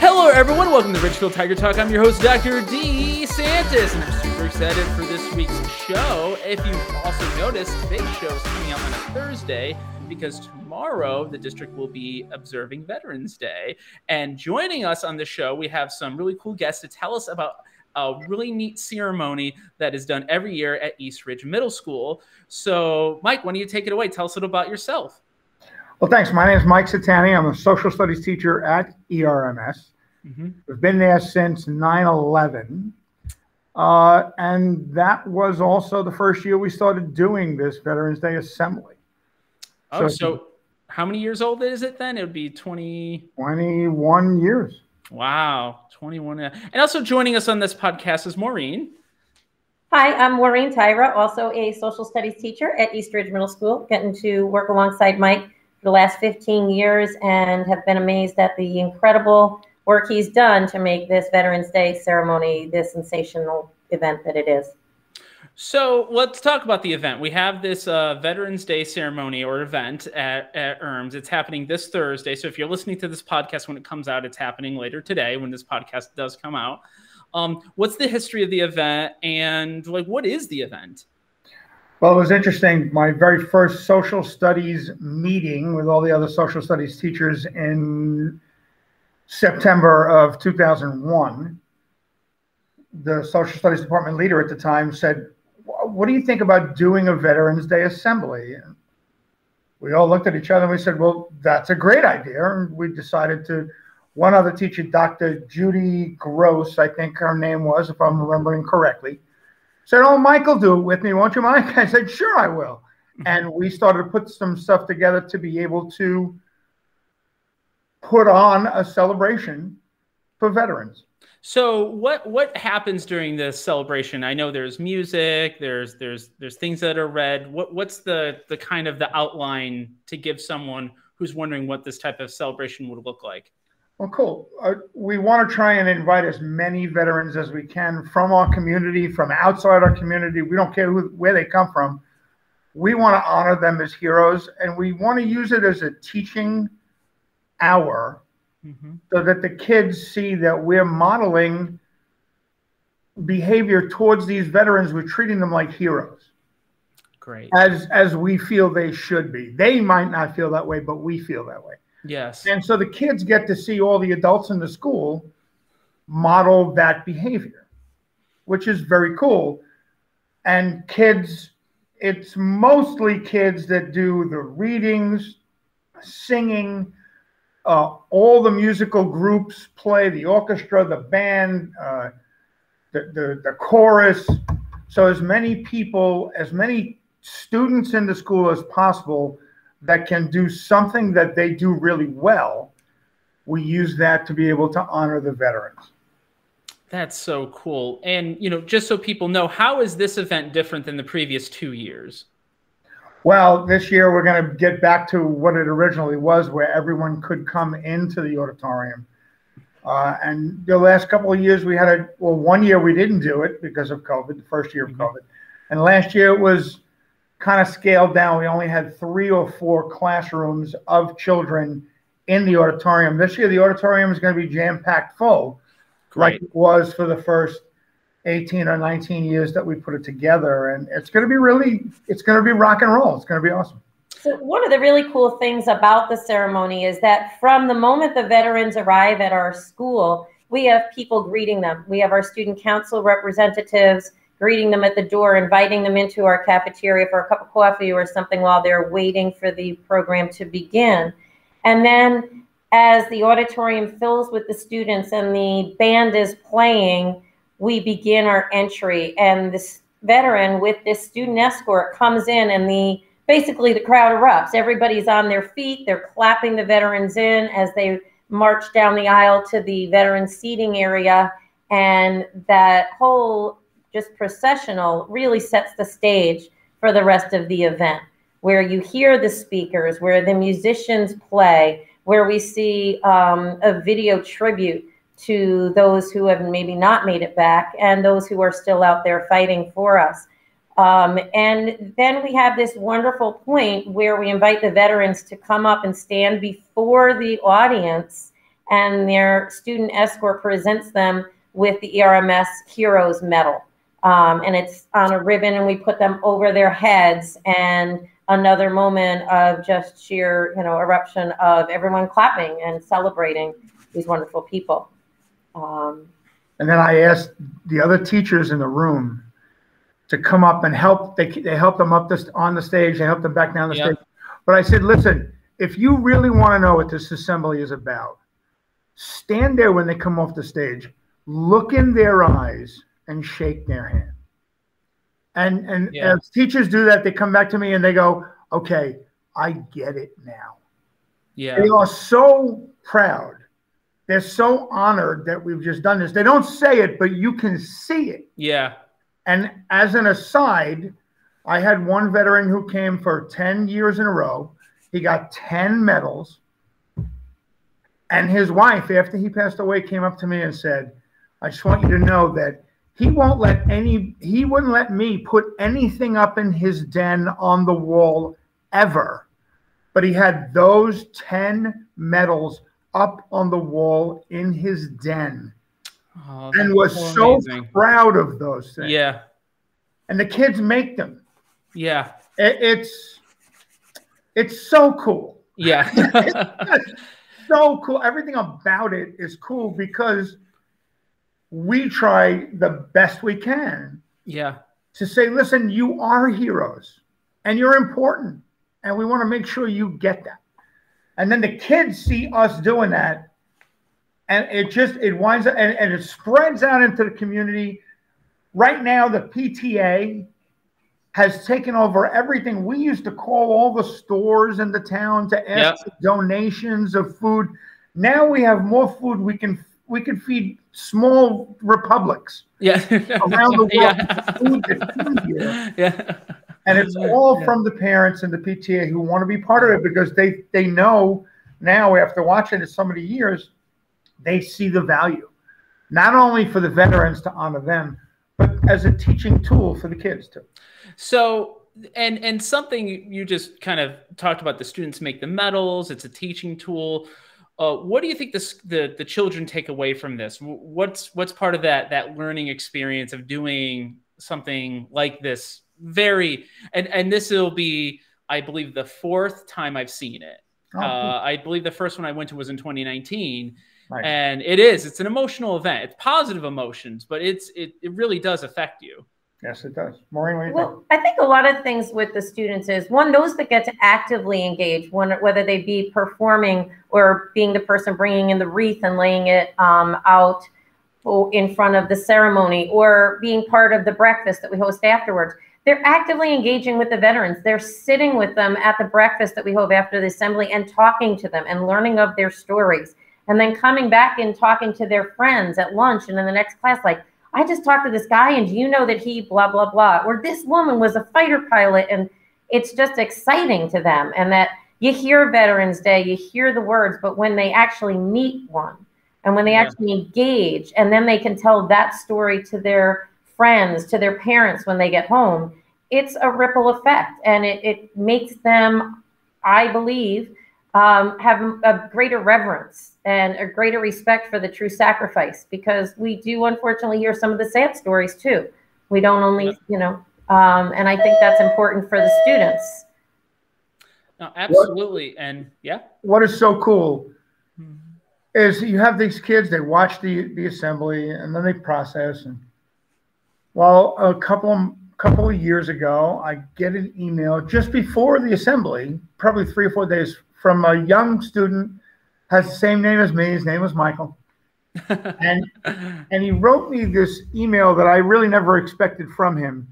Hello, everyone. Welcome to Ridgefield Tiger Talk. I'm your host, Dr. D. Santis, and I'm super excited for this week's show. If you've also noticed, today's show is coming out on a Thursday because tomorrow the district will be observing Veterans Day. And joining us on the show, we have some really cool guests to tell us about a really neat ceremony that is done every year at East Ridge Middle School. So, Mike, why don't you take it away? Tell us a little about yourself. Well, thanks. My name is Mike Satani. I'm a social studies teacher at ERMS. Mm-hmm. We've been there since 9 11. Uh, and that was also the first year we started doing this Veterans Day assembly. Oh, so, so how many years old is it then? It would be 20... 21 years. Wow, 21. And also joining us on this podcast is Maureen. Hi, I'm Maureen Tyra, also a social studies teacher at East Ridge Middle School, getting to work alongside Mike for the last 15 years and have been amazed at the incredible work he's done to make this Veterans Day ceremony the sensational event that it is. So let's talk about the event. We have this uh, Veterans Day ceremony or event at, at ERMS. It's happening this Thursday. So if you're listening to this podcast when it comes out, it's happening later today when this podcast does come out. Um, what's the history of the event and like what is the event? Well, it was interesting. My very first social studies meeting with all the other social studies teachers in September of 2001, the social studies department leader at the time said, what do you think about doing a Veterans Day assembly? We all looked at each other and we said, well, that's a great idea. And we decided to, one other teacher, Dr. Judy Gross, I think her name was, if I'm remembering correctly, said, oh, Michael, do it with me, won't you, Mike? I said, sure, I will. Mm-hmm. And we started to put some stuff together to be able to put on a celebration for veterans. So what what happens during this celebration? I know there's music, there's there's there's things that are read. What what's the the kind of the outline to give someone who's wondering what this type of celebration would look like? Well, cool. Uh, we want to try and invite as many veterans as we can from our community, from outside our community. We don't care who, where they come from. We want to honor them as heroes, and we want to use it as a teaching hour mm-hmm. so that the kids see that we're modeling behavior towards these veterans. We're treating them like heroes. Great. As as we feel they should be. They might not feel that way, but we feel that way. Yes. And so the kids get to see all the adults in the school model that behavior, which is very cool. And kids, it's mostly kids that do the readings, singing, uh, all the musical groups play the orchestra, the band, uh, the, the, the chorus. So, as many people, as many students in the school as possible that can do something that they do really well, we use that to be able to honor the veterans. That's so cool. And, you know, just so people know, how is this event different than the previous two years? Well, this year we're going to get back to what it originally was, where everyone could come into the auditorium. Uh, and the last couple of years we had a well, one year we didn't do it because of COVID, the first year of mm-hmm. COVID, and last year it was kind of scaled down. We only had three or four classrooms of children in the auditorium. This year the auditorium is going to be jam packed full, Great. like it was for the first 18 or 19 years that we put it together and it's going to be really it's going to be rock and roll it's going to be awesome so one of the really cool things about the ceremony is that from the moment the veterans arrive at our school we have people greeting them we have our student council representatives greeting them at the door inviting them into our cafeteria for a cup of coffee or something while they're waiting for the program to begin. And then as the auditorium fills with the students and the band is playing we begin our entry. And this veteran with this student escort comes in and the basically the crowd erupts. Everybody's on their feet. They're clapping the veterans in as they march down the aisle to the veteran seating area. And that whole just processional really sets the stage for the rest of the event where you hear the speakers where the musicians play where we see um, a video tribute to those who have maybe not made it back and those who are still out there fighting for us. Um, and then we have this wonderful point where we invite the veterans to come up and stand before the audience, and their student escort presents them with the ERMS Heroes Medal. Um, and it's on a ribbon, and we put them over their heads. And another moment of just sheer, you know, eruption of everyone clapping and celebrating these wonderful people. Um, and then I asked the other teachers in the room to come up and help. They, they helped them up this on the stage. They helped them back down the yep. stage. But I said, listen, if you really want to know what this assembly is about, stand there when they come off the stage, look in their eyes, and shake their hand. And and yeah. as teachers do that, they come back to me and they go, "Okay, I get it now." Yeah, they are so proud. They're so honored that we've just done this. They don't say it, but you can see it. Yeah. And as an aside, I had one veteran who came for 10 years in a row. He got 10 medals. And his wife, after he passed away, came up to me and said, I just want you to know that he won't let any, he wouldn't let me put anything up in his den on the wall ever. But he had those 10 medals up on the wall in his den oh, and was so amazing. proud of those things. Yeah. And the kids make them. Yeah. It, it's it's so cool. Yeah. so cool. Everything about it is cool because we try the best we can. Yeah. To say, listen, you are heroes and you're important. And we want to make sure you get that. And then the kids see us doing that. And it just it winds up and, and it spreads out into the community. Right now, the PTA has taken over everything. We used to call all the stores in the town to ask yep. donations of food. Now we have more food we can we can feed small republics yeah. around the world yeah. food Yeah. And it's all yeah. from the parents and the PTA who want to be part of it because they they know now after watching it so many years, they see the value. Not only for the veterans to honor them, but as a teaching tool for the kids too. So and and something you just kind of talked about the students make the medals, it's a teaching tool uh, what do you think this, the the children take away from this? What's what's part of that that learning experience of doing something like this? Very and and this will be, I believe, the fourth time I've seen it. Oh, uh, I believe the first one I went to was in 2019. Nice. And it is, it's an emotional event. It's positive emotions, but it's it, it really does affect you. Yes, it does. Maureen, well, think? I think a lot of things with the students is one, those that get to actively engage, one, whether they be performing or being the person bringing in the wreath and laying it um, out in front of the ceremony or being part of the breakfast that we host afterwards. They're actively engaging with the veterans. They're sitting with them at the breakfast that we hold after the assembly and talking to them and learning of their stories. And then coming back and talking to their friends at lunch and in the next class, like, I just talked to this guy, and you know that he blah blah blah? Or this woman was a fighter pilot, and it's just exciting to them. And that you hear Veterans Day, you hear the words, but when they actually meet one, and when they yeah. actually engage, and then they can tell that story to their friends, to their parents when they get home, it's a ripple effect, and it, it makes them, I believe, um, have a greater reverence and a greater respect for the true sacrifice because we do unfortunately hear some of the sad stories too. We don't only, you know, um, and I think that's important for the students. No, absolutely. What, and yeah. What is so cool mm-hmm. is you have these kids, they watch the, the assembly and then they process. And well, a couple of, couple of years ago, I get an email just before the assembly, probably three or four days from a young student, has the same name as me. His name was Michael. and and he wrote me this email that I really never expected from him,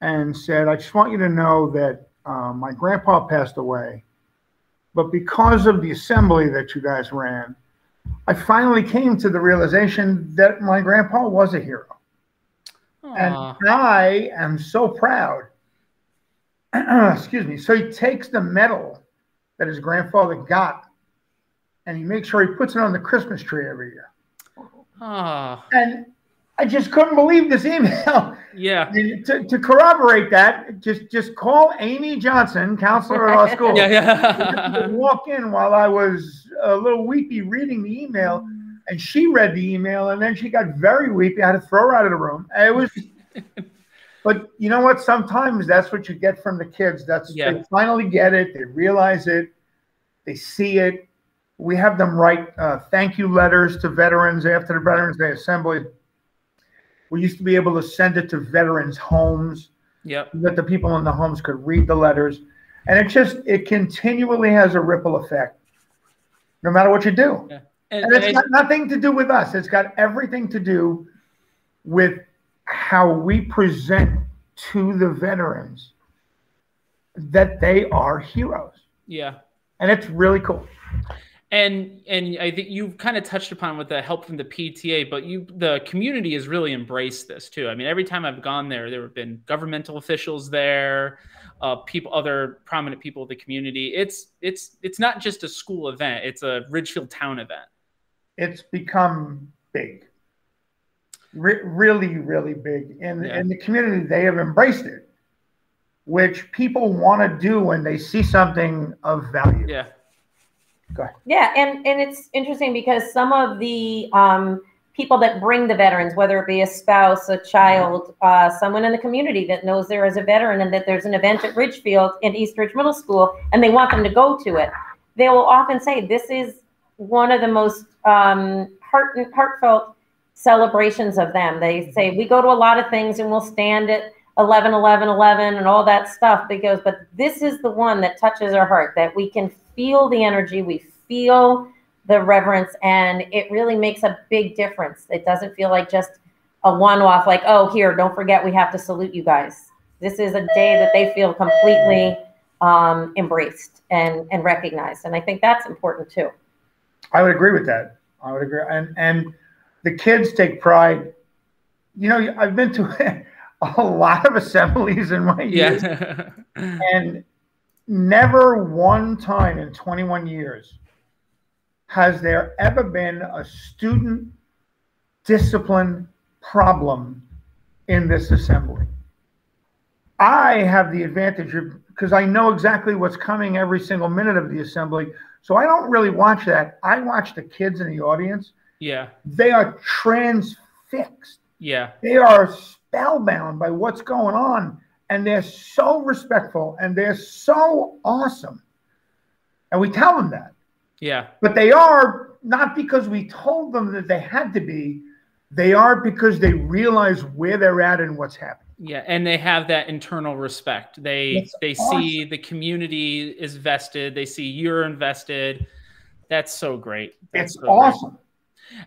and said, "I just want you to know that uh, my grandpa passed away, but because of the assembly that you guys ran, I finally came to the realization that my grandpa was a hero, Aww. and I am so proud." Excuse me. So he takes the medal that his grandfather got, and he makes sure he puts it on the Christmas tree every year. Oh. And I just couldn't believe this email. Yeah. To, to corroborate that, just just call Amy Johnson, counselor at our school. Yeah, yeah. walk in while I was a little weepy reading the email, and she read the email, and then she got very weepy. I had to throw her out of the room. It was, but you know what? Sometimes that's what you get from the kids. That's Yeah. they finally get it. They realize it. They see it. We have them write uh, thank you letters to veterans after the Veterans Day Assembly. We used to be able to send it to veterans' homes yep. that the people in the homes could read the letters. And it just, it continually has a ripple effect, no matter what you do. And, And it's and- got nothing to do with us. It's got everything to do with how we present to the veterans that they are heroes. yeah. And it's really cool. And and I think you've kind of touched upon with the help from the PTA, but you the community has really embraced this too. I mean, every time I've gone there, there have been governmental officials there, uh, people, other prominent people of the community. It's it's it's not just a school event; it's a Ridgefield town event. It's become big. Re- really, really big. and Yeah. in the community, they have embraced it, which people want to do when they see something of value. Yeah, Yeah, and and it's interesting because some of the um, people that bring the veterans, whether it be a spouse, a child, uh, someone in the community that knows there is a veteran and that there's an event at Ridgefield in East Ridge Middle School, and they want them to go to it, they will often say, "This is one of the most um, heart heartfelt celebrations of them." They say, "We go to a lot of things and we'll stand at." 11 11 11 and all that stuff because but this is the one that touches our heart that we can feel the energy we feel the reverence and it really makes a big difference it doesn't feel like just a one-off like oh here don't forget we have to salute you guys this is a day that they feel completely um, embraced and and recognized and i think that's important too I would agree with that. I would agree. And and the kids take pride. You know, I've been to a lot of assemblies in my years, yeah, and never one time in 21 years has there ever been a student discipline problem in this assembly. I have the advantage of because I know exactly what's coming every single minute of the assembly. So I don't really watch that. I watch the kids in the audience. yeah, They are transfixed. yeah, They are spellbound by what's going on. And they're so respectful and they're so awesome. And we tell them that. yeah, But they are not because we told them that they had to be, they are because they realize where they're at and what's happening. yeah. And they have that internal respect. They That's they see the community is vested. They see you're invested. That's so great. That's It's so great. awesome.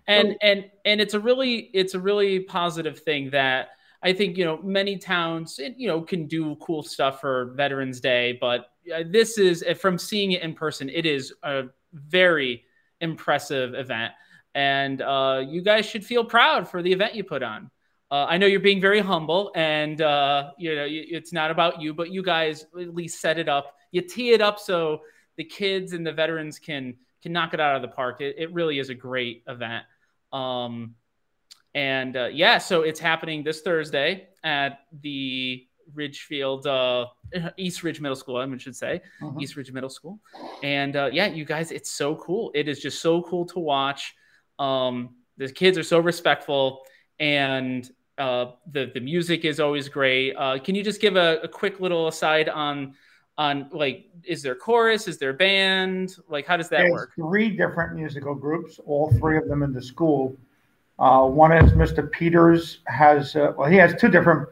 and and and it's a really it's a really positive thing that I think you know many towns you know can do cool stuff for Veterans Day, but this is uh, from seeing it in person, it is a very impressive event, and uh, you guys should feel proud for the event you put on. Uh, I know you're being very humble, and uh, you know it's not about you, but you guys at least set it up. You tee it up so the kids and the veterans can can knock it out of the park. It, it really is a great event. Um, and uh, yeah, so it's happening this Thursday at the Ridgefield uh, East Ridge Middle School. I should say Mhm. East Ridge Middle School. And uh, yeah, you guys, it's so cool. It is just so cool to watch. Um, the kids are so respectful, and uh, the the music is always great. Uh, can you just give a, a quick little aside on on like is there chorus? Is there band? Like how does that There's work? three different musical groups, all three of them in the school. Uh, one is Mr. Peters has, uh, well, he has two different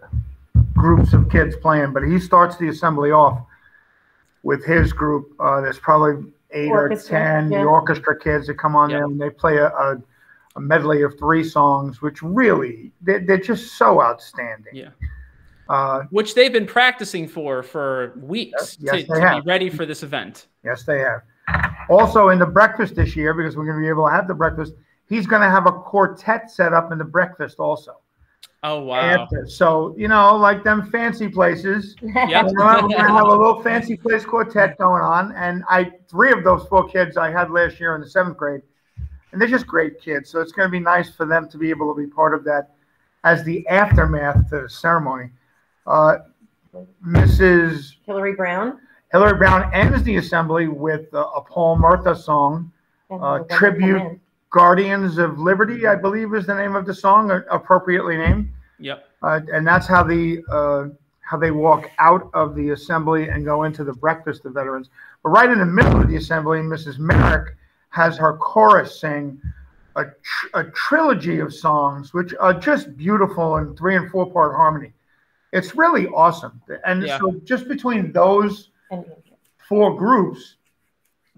groups of kids playing, but he starts the assembly off with his group. Uh, there's probably eight Orchestra, or 10 yeah. the orchestra kids that come on Yep. there and they play a, a, a medley of three songs, which really, they're, they're just so outstanding. Yeah. Uh, Which they've been practicing for for weeks Yes, yes, to, to be ready for this event. Yes, they have. Also, in the breakfast this year, because we're going to be able to have the breakfast, he's going to have a quartet set up in the breakfast also. Oh wow! After. So, you know, like them fancy places, Yep. we're going to have a little fancy place quartet going on. And I, three of those four kids I had last year in the seventh grade, and they're just great kids. So it's going to be nice for them to be able to be part of that. as the aftermath to the ceremony. Uh, Mrs. Hillary Brown. Hillary Brown ends the assembly with uh, a Paul Murtha song, Uh, tribute. Come in. Guardians of Liberty, I believe is the name of the song, appropriately named. Yep. Uh, and that's how the uh, how they walk out of the assembly and go into the breakfast of veterans. But right in the middle of the assembly, Mrs. Merrick has her chorus sing a, tr- a trilogy of songs, which are just beautiful in three and four part harmony. It's really awesome. And Yeah. so, just between those four groups,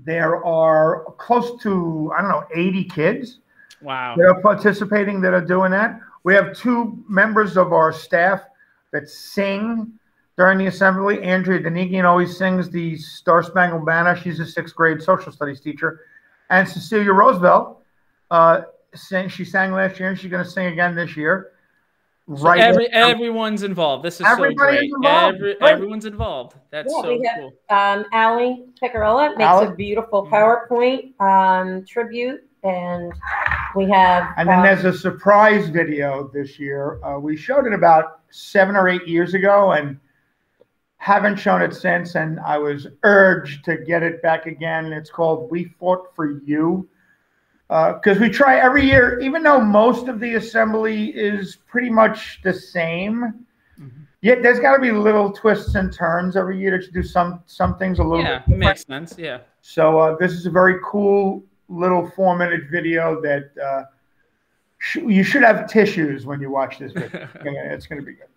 there are close to I don't know 80 kids Wow. that are participating that are doing that. We have two members of our staff that sing during the assembly. Andrea Denigian always sings the Star Spangled Banner. She's a sixth grade social studies teacher. And Cecilia Roosevelt, uh, sang, she sang last year and she's going to sing again this year. So Right. every, everyone's involved. This is so great. involved. Every, Right. everyone's involved. That's Yeah, so we have- cool. Um, Allie Picarola makes Ally. a beautiful Mhm. PowerPoint um, tribute, and we have. And then um, there's a surprise video this year. Uh, we showed it about seven or eight years ago and haven't shown it since. And I was urged to get it back again. It's called We Fought for You. Because we try every year, even though most of the assembly is pretty much the same, Mhm. yet there's got to be little twists and turns every year to do some some things a little Yeah, bit different. makes sense. Yeah. So uh, this is a very cool little four-minute video that uh, sh- you should have tissues when you watch this video. It's going to be good.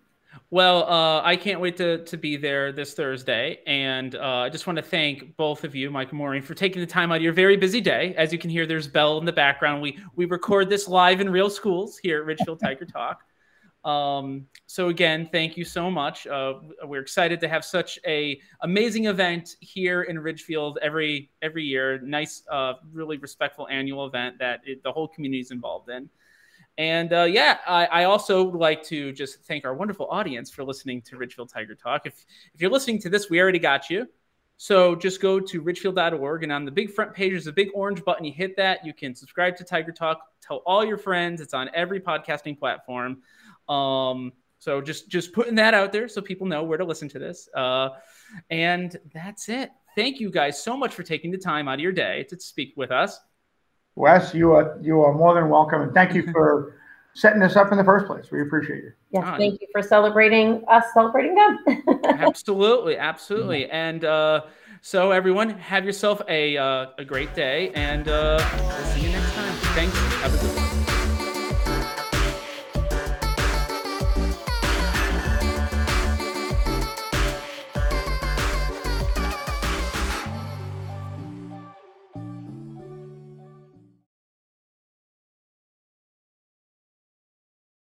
Well, uh, I can't wait to, to be there this Thursday. And uh, I just want to thank both of you, Mike and Maureen, for taking the time out of your very busy day. As you can hear, there's Bell in the background. We, we record this live in real schools here at Ridgefield Tiger Talk. Um, so again, thank you so much. Uh, we're excited to have such a amazing event here in Ridgefield every every year. Nice, uh, really respectful annual event that it, the whole community is involved in. And uh, yeah, I, I also would like to just thank our wonderful audience for listening to Ridgefield Tiger Talk. If if you're listening to this, we already got you. So just go to ridgefield.org and on the big front page, there's a big orange button. You hit that, you can subscribe to Tiger Talk. Tell all your friends. It's on every podcasting platform. Um, so just just putting that out there so people know where to listen to this. Uh, and that's it. Thank you guys so much for taking the time out of your day to speak with us. Wes, you are you are more than welcome, and thank you for setting this up in the first place. We appreciate you. Yes, thank you for celebrating us celebrating them. absolutely absolutely and uh so everyone have yourself a uh, a great day and uh we'll see you next time thanks